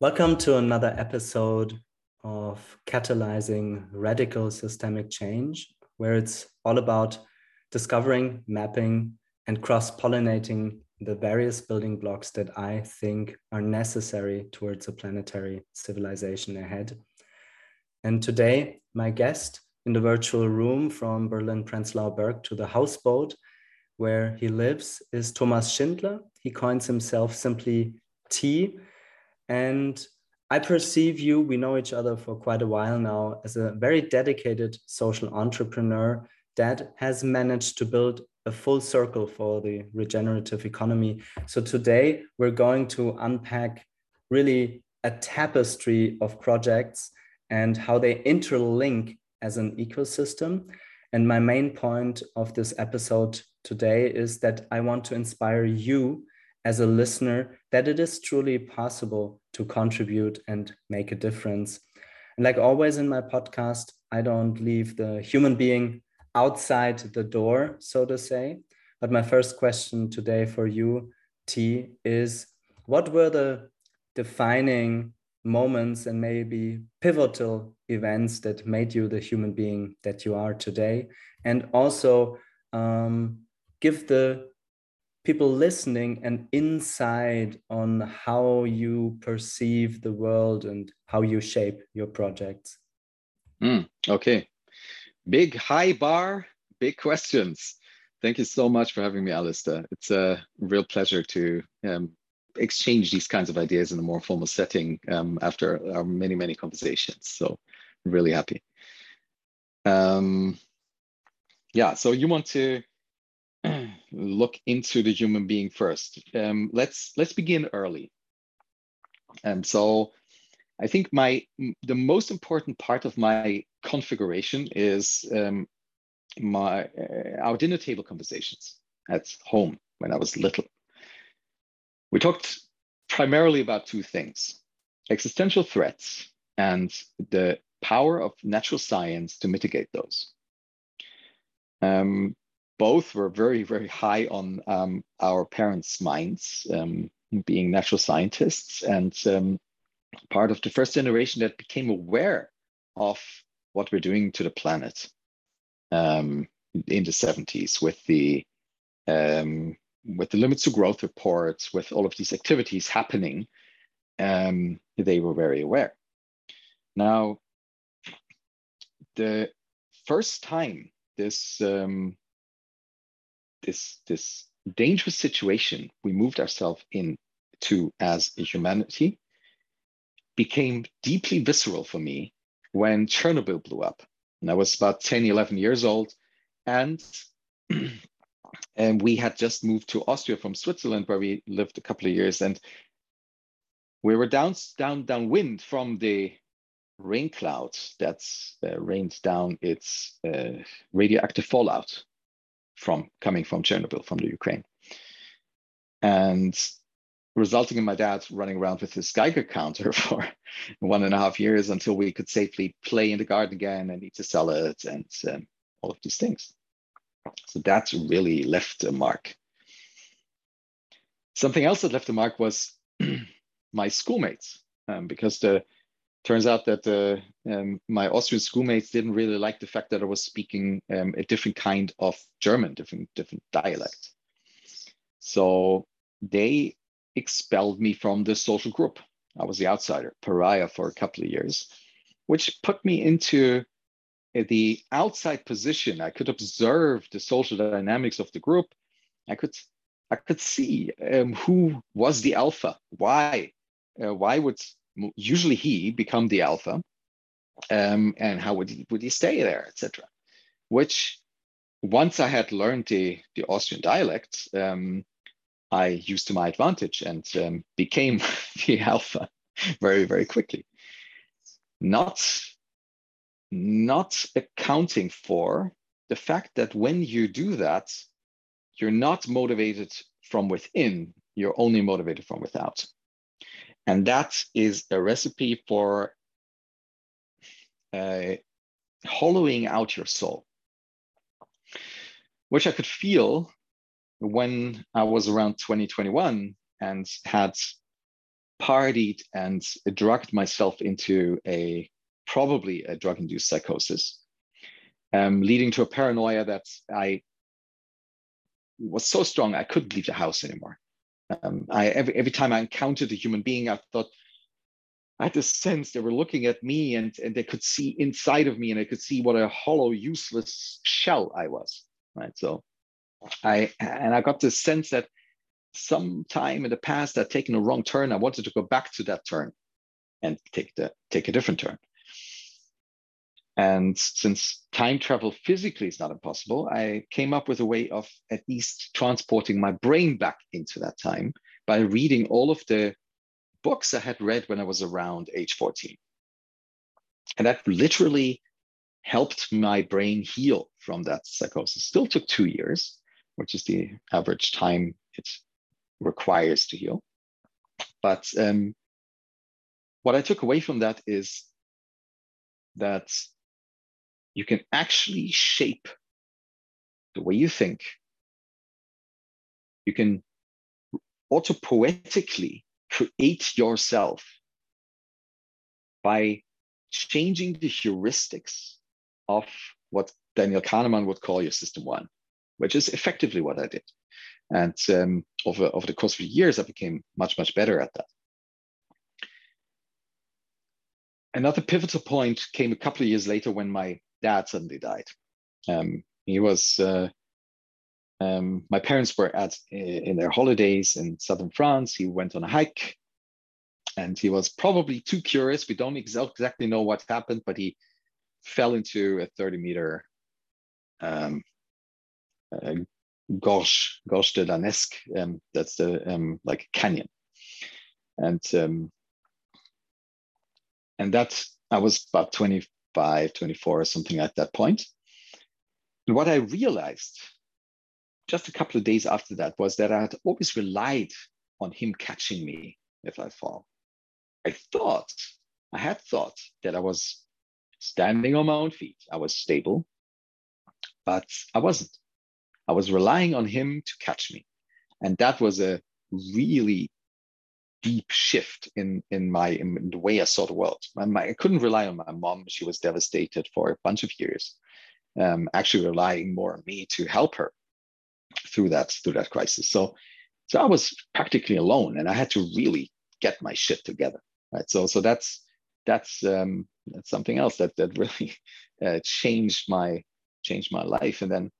Welcome to another episode of Catalyzing Radical Systemic Change, where it's all about discovering, mapping, and cross pollinating the various building blocks that I think are necessary towards a planetary civilization ahead. And today, my guest in the virtual room from Berlin Prenzlauer Berg to the houseboat where he lives is Thomas Schindler. He coins himself simply T and I perceive you, we know each other for quite a while now, as a very dedicated social entrepreneur that has managed to build a full circle for the regenerative economy. So today we're going to unpack really a tapestry of projects and how they interlink as an ecosystem. And my main point of this episode today is that I want to inspire you as a listener that it is truly possible to contribute and make a difference. And like always in my podcast, I don't leave the human being outside the door, so to say. But my first question today for you, T, is what were the defining moments and maybe pivotal events that made you the human being that you are today? And also um, give the people listening an insight on how you perceive the world and how you shape your projects. Mm, okay. Big high bar, big questions. Thank you so much for having me, Alistair. It's a real pleasure to um, exchange these kinds of ideas in a more formal setting um, after our many, many conversations. So really happy. Um, yeah, so you want to look into the human being first. Um, let's let's begin early. And um, so I think my the most important part of my configuration is um, my uh, our dinner table conversations at home when I was little. We talked primarily about two things: existential threats and the power of natural science to mitigate those. Um, both were very, very high on um, our parents' minds, um, being natural scientists and um, part of the first generation that became aware of what we're doing to the planet um, in the 70s with the um, with the limits to growth reports, with all of these activities happening, um, they were very aware. Now, the first time this um, this this dangerous situation we moved ourselves into as a humanity became deeply visceral for me when Chernobyl blew up. And I was about 10, 11 years old. And, and we had just moved to Austria from Switzerland, where we lived a couple of years. And we were down, down, downwind from the rain cloud that's uh, rained down its uh, radioactive fallout from coming from Chernobyl, from the Ukraine. And resulting in my dad running around with his Geiger counter for one and a half years until we could safely play in the garden again and eat a salad and um, all of these things. So that really left a mark. Something else that left a mark was my schoolmates, um, because the turns out that uh, um, my Austrian schoolmates didn't really like the fact that I was speaking um, a different kind of German, different different dialect. So they expelled me from the social group. I was the outsider, pariah for a couple of years, which put me into the outside position. I could observe the social dynamics of the group. I could I could see um, who was the alpha. Why? Uh, why would usually he become the alpha um, and how would he, would he stay there etc which once i had learned the, the austrian dialect um, i used to my advantage and um, became the alpha very very quickly. Not not accounting for the fact that when you do that you're not motivated from within you're only motivated from without and that is a recipe for uh, hollowing out your soul, which I could feel when I was around 2021 and had partied and drugged myself into a probably a drug induced psychosis, um, leading to a paranoia that I was so strong I couldn't leave the house anymore. Um, I every every time I encountered a human being, I thought I had this sense they were looking at me and, and they could see inside of me and I could see what a hollow, useless shell I was. Right. So I and I got this sense that sometime in the past I'd taken a wrong turn. I wanted to go back to that turn and take the take a different turn. And since time travel physically is not impossible, I came up with a way of at least transporting my brain back into that time by reading all of the books I had read when I was around age 14. And that literally helped my brain heal from that psychosis. Still took two years, which is the average time it requires to heal. But um, what I took away from that is that you can actually shape the way you think. You can autopoietically create yourself by changing the heuristics of what Daniel Kahneman would call your system one, which is effectively what I did. And um, over, over the course of years, I became much, much better at that. Another pivotal point came a couple of years later when my dad suddenly died. Um, he was uh, um, my parents were at in their holidays in southern France. He went on a hike, and he was probably too curious. We don't exactly know what happened, but he fell into a 30 meter um, uh, gorge, gorge de la Nesque. Um, that's the um, like canyon, and um, and that I was about 25, 24 or something at that point. And what I realized just a couple of days after that was that I had always relied on him catching me if I fall. I thought, I had thought that I was standing on my own feet. I was stable, but I wasn't. I was relying on him to catch me. And that was a really deep shift in, in my in the way I saw the world. My, my, I couldn't rely on my mom. She was devastated for a bunch of years. Um, actually relying more on me to help her through that through that crisis. So so I was practically alone, and I had to really get my shit together. Right. So so that's that's um, that's something else that that really uh, changed my changed my life. And then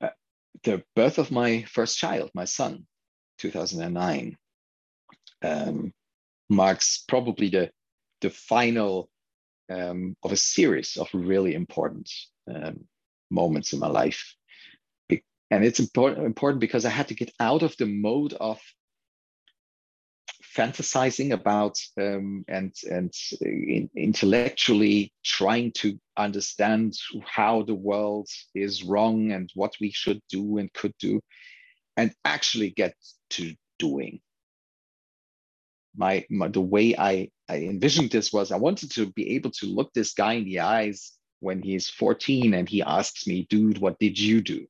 uh, the birth of my first child, my son, 2009, um, marks probably the the final um, of a series of really important um, moments in my life. And it's important, important because I had to get out of the mode of fantasizing about um, and and in, intellectually trying to understand how the world is wrong and what we should do and could do, and actually get to doing. My, my the way I I envisioned this was I wanted to be able to look this guy in the eyes when he's 14 and he asks me, dude, what did you do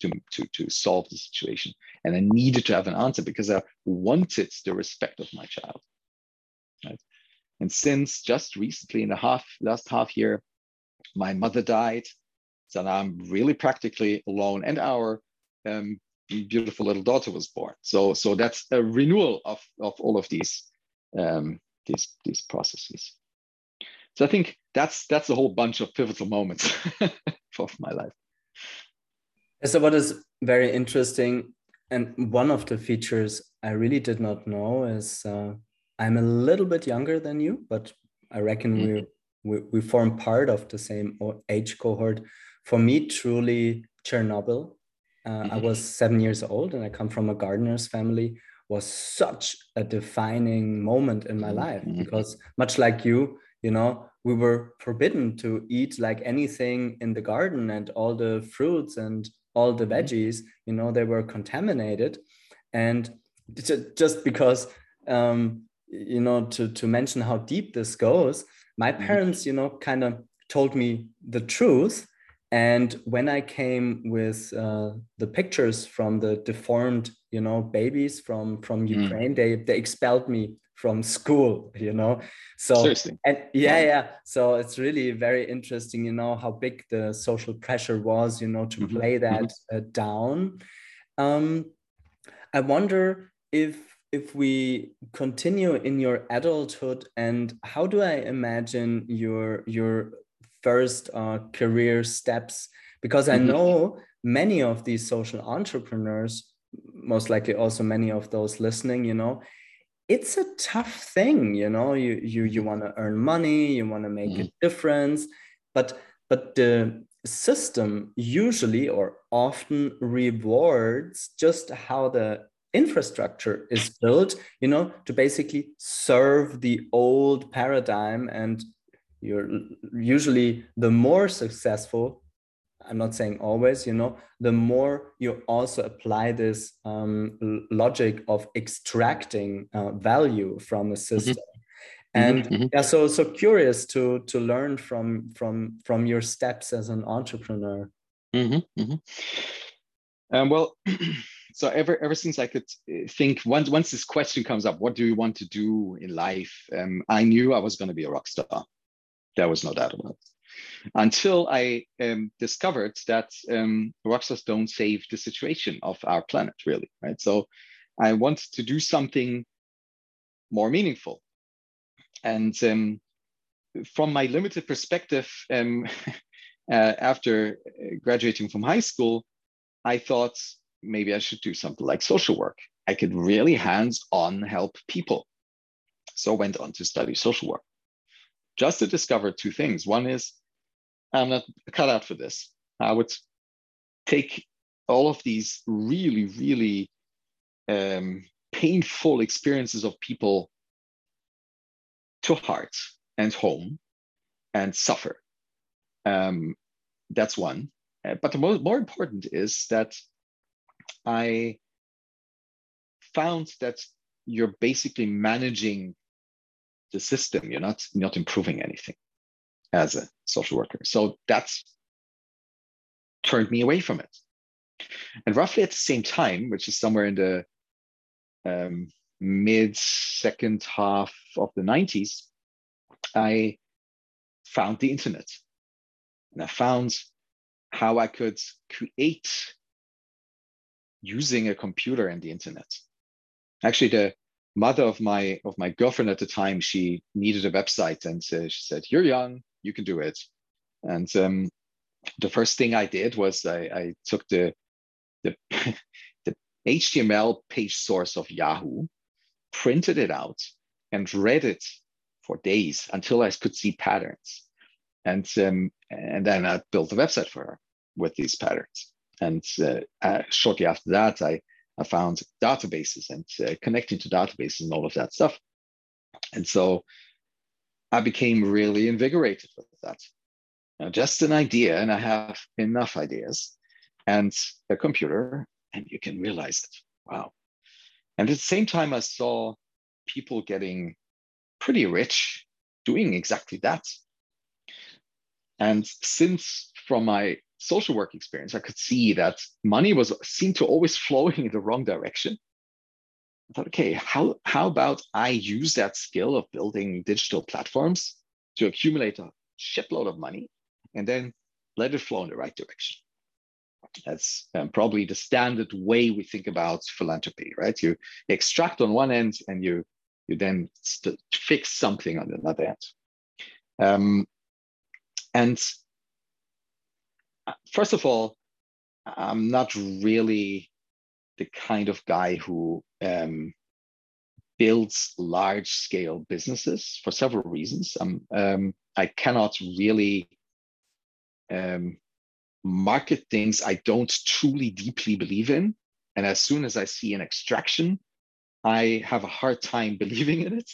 to, to, to solve the situation? And I needed to have an answer because I wanted the respect of my child. Right? And since just recently in the half last half year, my mother died. So now I'm really practically alone, and our um, beautiful little daughter was born. So so that's a renewal of, of all of these um, these these processes. So I think that's that's a whole bunch of pivotal moments of my life. So what is very interesting, and one of the features I really did not know is uh, I'm a little bit younger than you, but I reckon mm -hmm. we, we we form part of the same age cohort. For me, truly Chernobyl. Uh, mm -hmm. I mm-hmm. was seven years old, and I come from a gardener's family. Was such a defining moment in my life mm -hmm. because much like you, you know we were forbidden to eat like anything in the garden and all the fruits and all the mm-hmm. veggies you know they were contaminated and just because um, you know to to mention how deep this goes my mm-hmm. parents you know kind of told me the truth and when i came with uh, the pictures from the deformed you know babies from from Mm. ukraine they they expelled me from school you know? So Seriously. and yeah yeah. So it's really very interesting you know how big the social pressure was you know to Mhm, play that uh, down. Um i wonder if if we continue in your adulthood and how do i imagine your your first uh, career steps. Because i Mhm. know many of these social entrepreneurs most likely also many of those listening you know it's a tough thing you know you you you want to earn money you want to make a difference but but the system usually or often rewards just how the infrastructure is built you know to basically serve the old paradigm and you're usually the more successful i'm not saying always you know the more you also apply this um, logic of extracting uh, value from a system and Mhm. yeah so so curious to to learn from from from your steps as an entrepreneur Mhm, mhm. Um, well, so ever ever since I could uh, think once once this question comes up, what do you want to do in life? Um, I knew I was going to be a rock star. There was no doubt about it. Until I um, discovered that um, rock stars don't save the situation of our planet, really, right? So I wanted to do something more meaningful. And um, from my limited perspective, um, uh, after graduating from high school, I thought maybe I should do something like social work. I could really hands-on help people. So I went on to study social work. Just to discover two things. One is I'm not cut out for this. I would take all of these really, really um, painful experiences of people to heart and home and suffer. Um, that's one. Uh, but the more, more important is that I found that you're basically managing the system. You're not not improving anything as a social worker. So that's turned me away from it. And roughly at the same time, which is somewhere in the um, mid second half of the 90s, I found the internet. And I found how I could create using a computer and the internet. Actually, the mother of my of my girlfriend at the time, she needed a website, and uh, she said, "You're young, you can do it." And um, the first thing I did was I, I took the the, the HTML page source of Yahoo, printed it out, and read it for days until I could see patterns. And um, and then I built a website for her with these patterns. And uh, uh, shortly after that, I, I found databases and uh, connecting to databases and all of that stuff. And so I became really invigorated with that. Now, just an idea, and I have enough ideas and a computer, and you can realize it. Wow. And at the same time, I saw people getting pretty rich doing exactly that. And since from my social work experience, I could see that money was seemed to always flowing in the wrong direction. I thought, okay, how, how about I use that skill of building digital platforms to accumulate a shitload of money and then let it flow in the right direction? That's um, probably the standard way we think about philanthropy, right? You extract on one end and you you then st- fix something on another end. Um, and first of all, I'm not really the kind of guy who um, builds large scale businesses for several reasons. Um, I cannot really um, market things I don't truly deeply believe in. And as soon as I see an extraction, I have a hard time believing in it.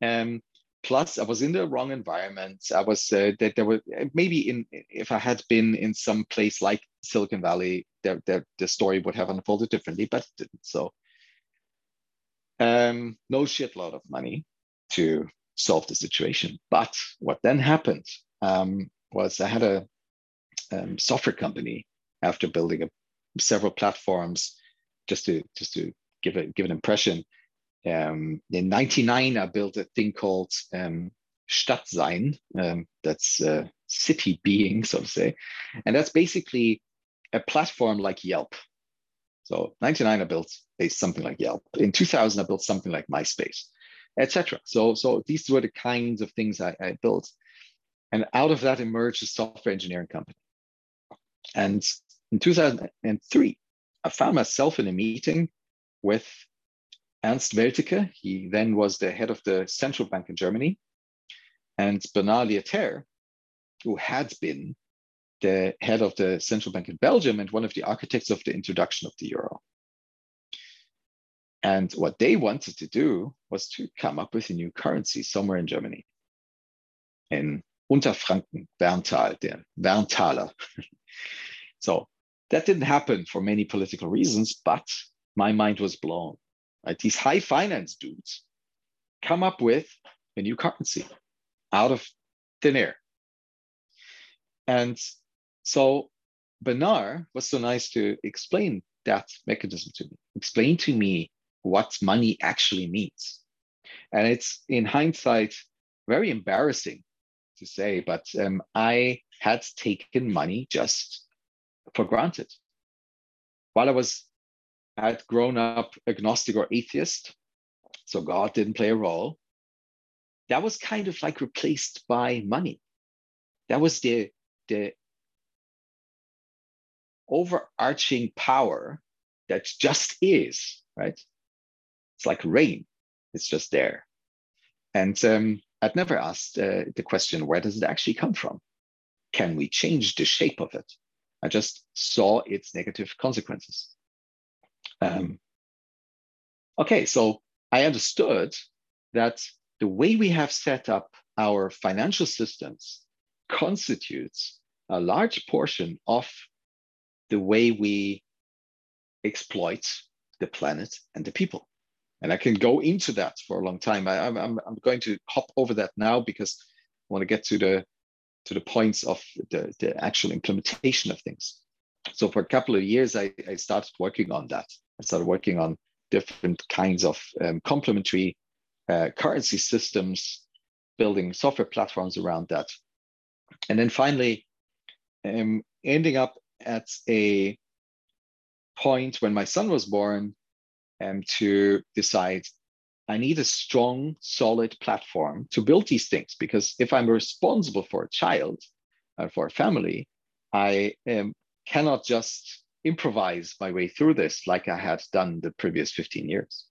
Um, plus, I was in the wrong environment. I was uh, that there were maybe in if I had been in some place like Silicon Valley, there, there, the story would have unfolded differently, but it didn't. So, um, no shitload of money to solve the situation. But what then happened um, was I had a um, software company after building a, several platforms just to just to give a give an impression. Um, in '99, I built a thing called um, Stadtsein. Um, that's uh, city being, so to say, and that's basically a platform like Yelp. So 99, I built something like Yelp. In 2000, I built something like MySpace, etc. So so these were the kinds of things I, I built, and out of that emerged a software engineering company. And in 2003, I found myself in a meeting with Ernst Welteke. He then was the head of the central bank in Germany, and Bernard Lietaer, who had been the head of the central bank in Belgium and one of the architects of the introduction of the euro. And what they wanted to do was to come up with a new currency somewhere in Germany, in Unterfranken, Werntal, the Werntaler. so that didn't happen for many political reasons, but my mind was blown. Right? These high finance dudes come up with a new currency out of thin air. And so Bernard was so nice to explain that mechanism to me, explain to me what money actually means. And it's in hindsight very embarrassing to say, but um, I had taken money just for granted. While I was, had grown up agnostic or atheist, so God didn't play a role. That was kind of like replaced by money. That was the the overarching power that just is, right? It's like rain, it's just there. And um, I'd never asked uh, the question where does it actually come from? Can we change the shape of it? I just saw its negative consequences. Um, okay, so I understood that the way we have set up our financial systems constitutes a large portion of the way we exploit the planet and the people. And I can go into that for a long time. I, am I'm, I'm going to hop over that now because I want to get to the to the points of the, the actual implementation of things. So for a couple of years, I, I started working on that. I started working on different kinds of um, complementary uh, currency systems, building software platforms around that. And then finally, um, ending up at a point when my son was born um, to decide I need a strong, solid platform to build these things. Because if I'm responsible for a child, uh, for a family, I um, cannot just improvise my way through this like I had done the previous 15 years.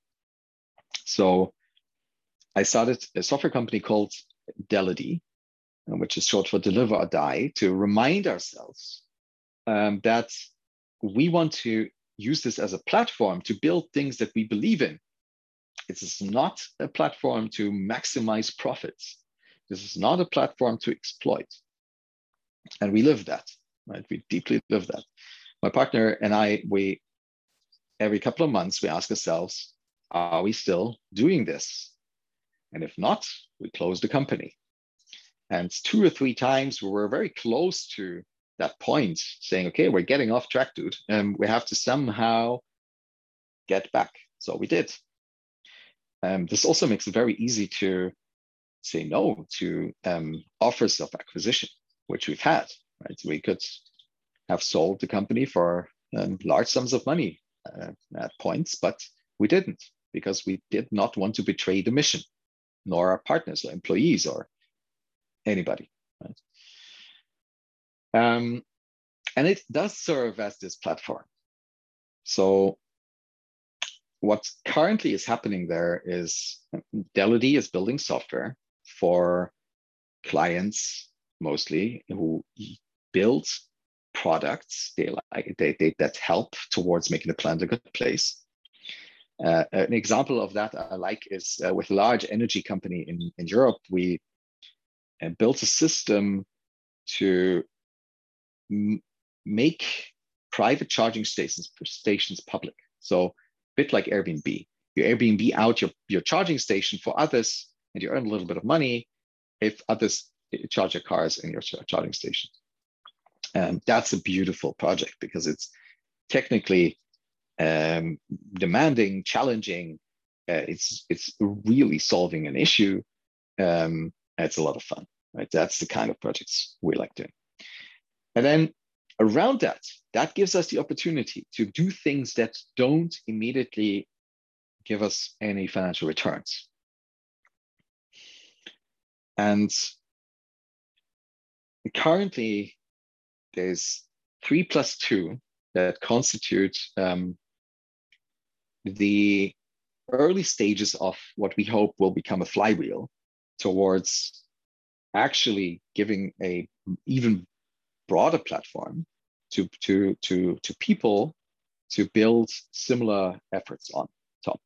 So I started a software company called Delodi, which is short for Deliver or Die, to remind ourselves um, that we want to use this as a platform to build things that we believe in. It is not a platform to maximize profits. This is not a platform to exploit. And we live that, right? We deeply live that. My partner and I, we every couple of months we ask ourselves, are we still doing this? And if not, we close the company. And two or three times we were very close to that point, saying, okay, we're getting off track, dude. And we have to somehow get back. So we did. Um, this also makes it very easy to say no to um, offers of acquisition, which we've had. Right, we could have sold the company for um, large sums of money uh, at points, but we didn't because we did not want to betray the mission, nor our partners or employees or anybody. Right? Um, and it does serve as this platform. So what currently is happening there is Delodi is building software for clients mostly who build products they like they, they that help towards making the planet a good place. Uh, an example of that I like is uh, with a large energy company in, in Europe, we uh, built a system to make private charging stations stations public. So a bit like Airbnb. You Airbnb out your, your charging station for others and you earn a little bit of money if others charge their cars in your charging station. And that's a beautiful project because it's technically um, demanding, challenging. Uh, it's it's really solving an issue. Um, it's a lot of fun, right? That's the kind of projects we like doing. And then around that, that gives us the opportunity to do things that don't immediately give us any financial returns. And currently, there's three plus two that constitute um, the early stages of what we hope will become a flywheel towards actually giving a even broader platform to to to to people to build similar efforts on top